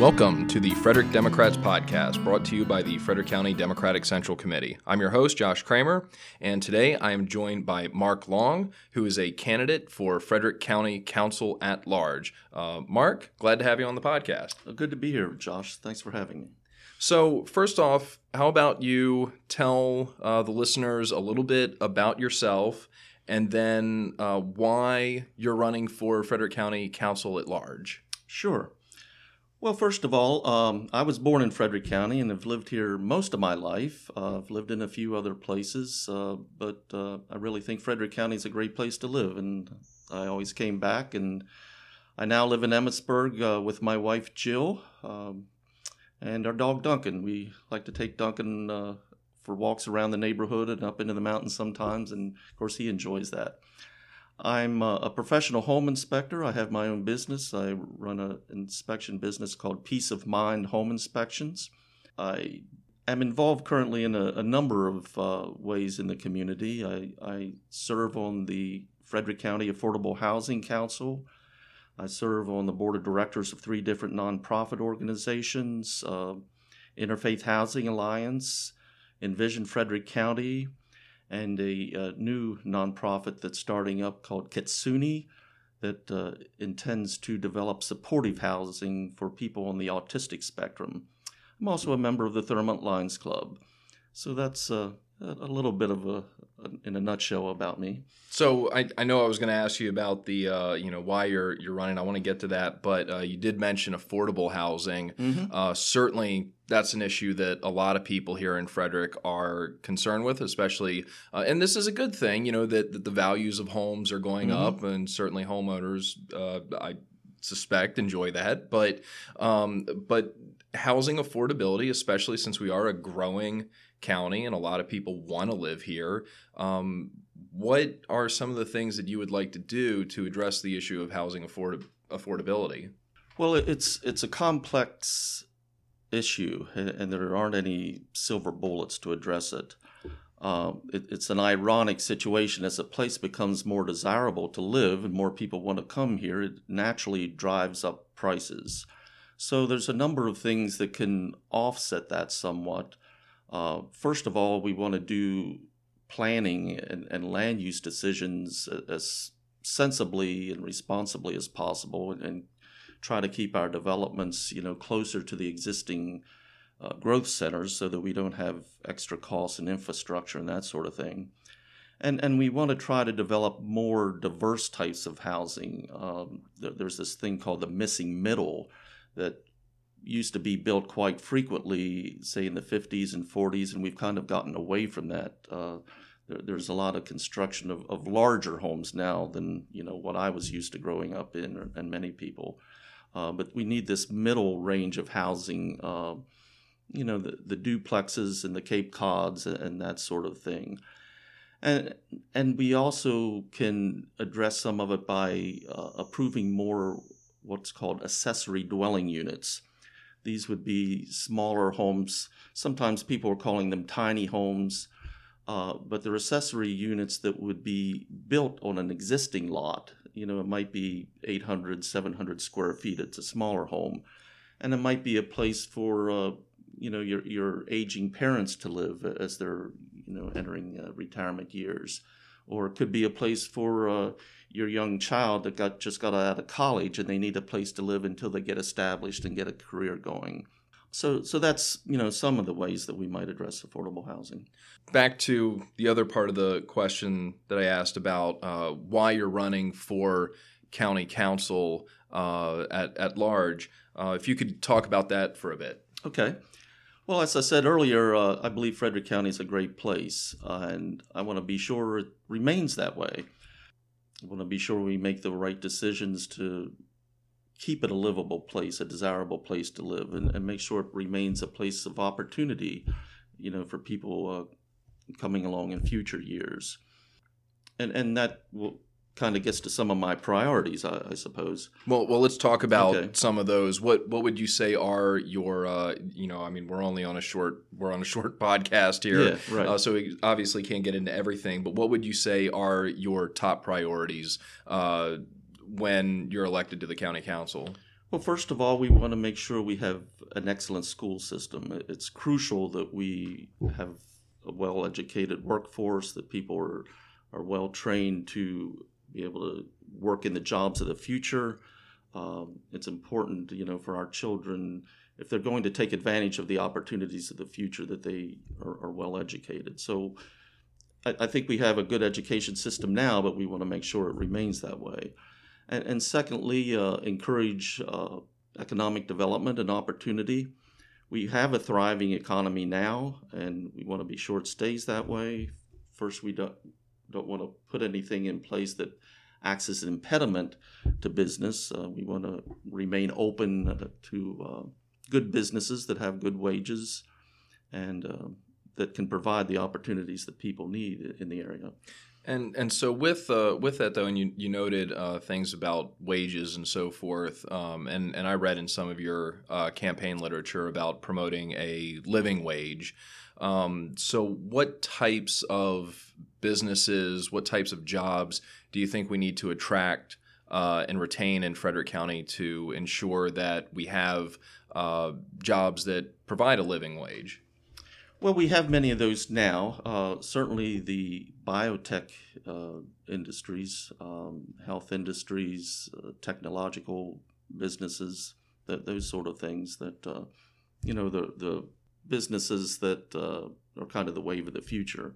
Welcome to the Frederick Democrats podcast, brought to you by the Frederick County Democratic Central Committee. I'm your host, Josh Kramer, and today I am joined by Mark Long, who is a candidate for Frederick County Council at Large. Uh, Mark, glad to have you on the podcast. Good to be here, Josh. Thanks for having me. So, first off, how about you tell uh, the listeners a little bit about yourself and then uh, why you're running for Frederick County Council at Large? Sure. Well, first of all, um, I was born in Frederick County and have lived here most of my life. Uh, I've lived in a few other places, uh, but uh, I really think Frederick County is a great place to live, and I always came back. And I now live in Emmitsburg uh, with my wife Jill um, and our dog Duncan. We like to take Duncan uh, for walks around the neighborhood and up into the mountains sometimes, and of course he enjoys that. I'm a professional home inspector. I have my own business. I run an inspection business called Peace of Mind Home Inspections. I am involved currently in a, a number of uh, ways in the community. I, I, serve on the Frederick County Affordable Housing Council. I serve on the board of directors of three different nonprofit organizations uh, Interfaith Housing Alliance, Envision Frederick County, and a uh, new nonprofit that's starting up called Kitsuni that uh, intends to develop supportive housing for people on the autistic spectrum. I'm also a member of the Thurmont Lions Club. So that's uh, a little bit of a, in a nutshell about me. So I, I know I was going to ask you about the uh, you know why you're you're running. I want to get to that, but uh, you did mention affordable housing. Mm-hmm. Uh, certainly, that's an issue that a lot of people here in Frederick are concerned with, especially. Uh, and this is a good thing, you know, that, that the values of homes are going mm-hmm. up, and certainly homeowners, uh, I suspect, enjoy that. But um, but housing affordability, especially since we are a growing county and a lot of people want to live here. Um, what are some of the things that you would like to do to address the issue of housing afford- affordability? Well, it's it's a complex issue, and there aren't any silver bullets to address it. Uh, it. It's an ironic situation as a place becomes more desirable to live and more people want to come here. It naturally drives up prices. So there's a number of things that can offset that somewhat. Uh, first of all, we want to do planning and, and, land use decisions as sensibly and responsibly as possible and, and, try to keep our developments you know closer to the existing uh, growth centers so that we don't have extra costs and infrastructure and that sort of thing. And and we want to try to develop more diverse types of housing. Um, there, there's this thing called the missing middle that used to be built quite frequently, say in the 50s and 40s, and we've kind of gotten away from that. Uh, there, there's a lot of construction of, of larger homes now than you know what I was used to growing up in, and many people. Uh, but we need this middle range of housing, uh, you know, the, the duplexes and the Cape Cods and, and that sort of thing. And, and we also can address some of it by uh, approving more what's called accessory dwelling units. These would be smaller homes. Sometimes people are calling them tiny homes, uh, but they're accessory units that would be built on an existing lot. You know, it might be 800, 700 square feet. It's a smaller home. And it might be a place for, uh, you know, your, your aging parents to live as they're, you know, entering uh, retirement years. Or it could be a place for, uh, your young child that got just got out of college and they need a place to live until they get established and get a career going. So, so that's you know some of the ways that we might address affordable housing. Back to the other part of the question that I asked about uh, why you're running for county council uh, at at large. Uh, if you could talk about that for a bit. Okay. Well, as I said earlier, uh, I believe Frederick County is a great place, uh, and I want to be sure it remains that way. I want to be sure we make the right decisions to keep it a livable place, a desirable place to live, and, and make sure it remains a place of opportunity, you know, for people uh, coming along in future years. And and that will kind of gets to some of my priorities, I, I, suppose. Well, well, let's talk about okay. some of those. What what would you say are your, uh, you know, I mean, we're only on a short we're on a short podcast here, yeah, right. Uh, so we obviously can't get into everything. But what would you say are your top priorities uh, when you're elected to the county council? Well, first of all, we want to make sure we have an excellent school system. It's crucial that we have a well educated workforce, that people are, are well trained to be able to work in the jobs of the future. Um, it's important, you know, for our children, if they're going to take advantage of the opportunities of the future, that they are, are well educated. So I, I, think we have a good education system now, but we want to make sure it remains that way. And, and secondly, uh, encourage uh, economic development and opportunity. We have a thriving economy now, and we want to be sure it stays that way. First, we don't don't want to put anything in place that acts as an impediment to business. Uh, we want to remain open uh, to uh, good businesses that have good wages and uh, that can provide the opportunities that people need in the area. And and so with uh, with that though, and you you noted uh, things about wages and so forth, um, and and I read in some of your uh, campaign literature about promoting a living wage. Um, so what types of businesses, what types of jobs do you think we need to attract uh, and retain in Frederick County to ensure that we have uh, jobs that provide a living wage? Well, we have many of those now. Uh, certainly, the biotech uh, industries, um, health industries, uh, technological businesses, that those sort of things. That uh, you know, the the businesses that are kind of the wave of the future.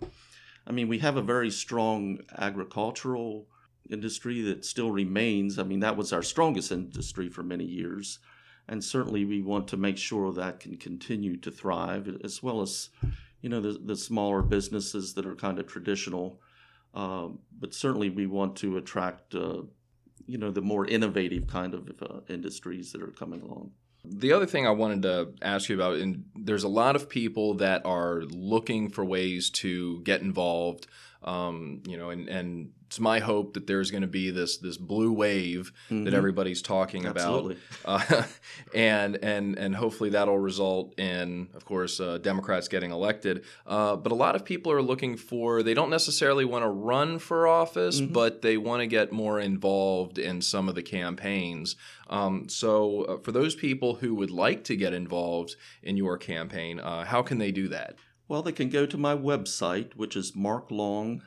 I mean, we have a very strong agricultural industry that still remains. I mean, that was our strongest industry for many years. And certainly we want to make sure that can continue to thrive as well as you know the, the smaller businesses that are kind of traditional. Um, but certainly we want to attract uh, you know the more innovative kind of uh, industries that are coming along the other thing I wanted to ask you about, and there's a lot of people that are looking for ways to get involved, um, you know, and, and it's my hope that there's going to be this this blue wave mm-hmm. that everybody's talking Absolutely. about, uh, and and and hopefully that'll result in, of course, uh, Democrats getting elected. Uh, but a lot of people are looking for they don't necessarily want to run for office, mm-hmm. but they want to get more involved in some of the campaigns. Um, so uh, for those people who would like to get involved in your campaign, uh, how can they do that? Well, they can go to my website, which is marklong.us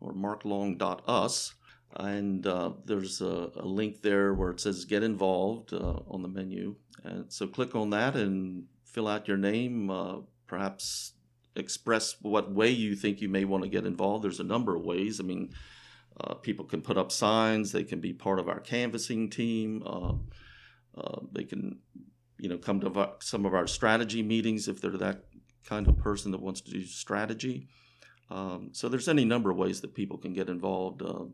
or marklong.us. And uh, there's a, a, link there where it says Get Involved uh, on the menu. And so click on that and fill out your name, uh, perhaps express what way you think you may want to get involved. There's a number of ways. I mean, uh, people can put up signs, they can be part of our canvassing team, uh, uh, they can you know come to some of our strategy meetings if they're that kind of person that wants to do strategy. Um, so there's any number of ways that people can get involved. Uh,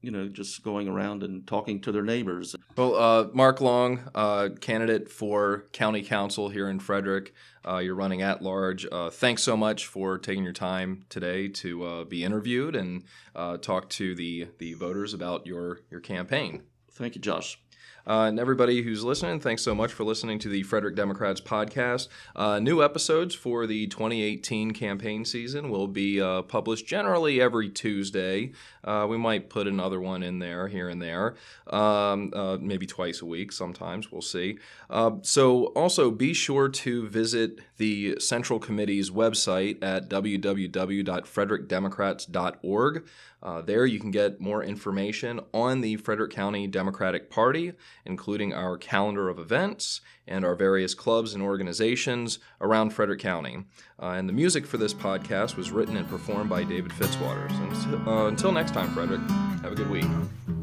you know, just going around and talking to their neighbors. Well, uh, Mark Long, uh, candidate for county council here in Frederick. Uh, you're running at large. Uh, thanks so much for taking your time today to uh, be interviewed and uh, talk to the the voters about your your campaign. Thank you, Josh. Uh, and everybody who's listening, thanks so much for listening to the Frederick Democrats podcast. Uh, new episodes for the 2018 campaign season will be uh, published generally every Tuesday. Uh, we might put another one in there here and there, um, uh, maybe twice a week sometimes. We'll see. Uh, so also be sure to visit the Central Committee's website at www.frederickdemocrats.org. Uh, there you can get more information on the Frederick County Democratic Party, including our calendar of events and our various clubs and organizations around Frederick County. Uh, and the music for this podcast was written and performed by David Fitzwaters. And uh, until next time, Frederick, have a good week.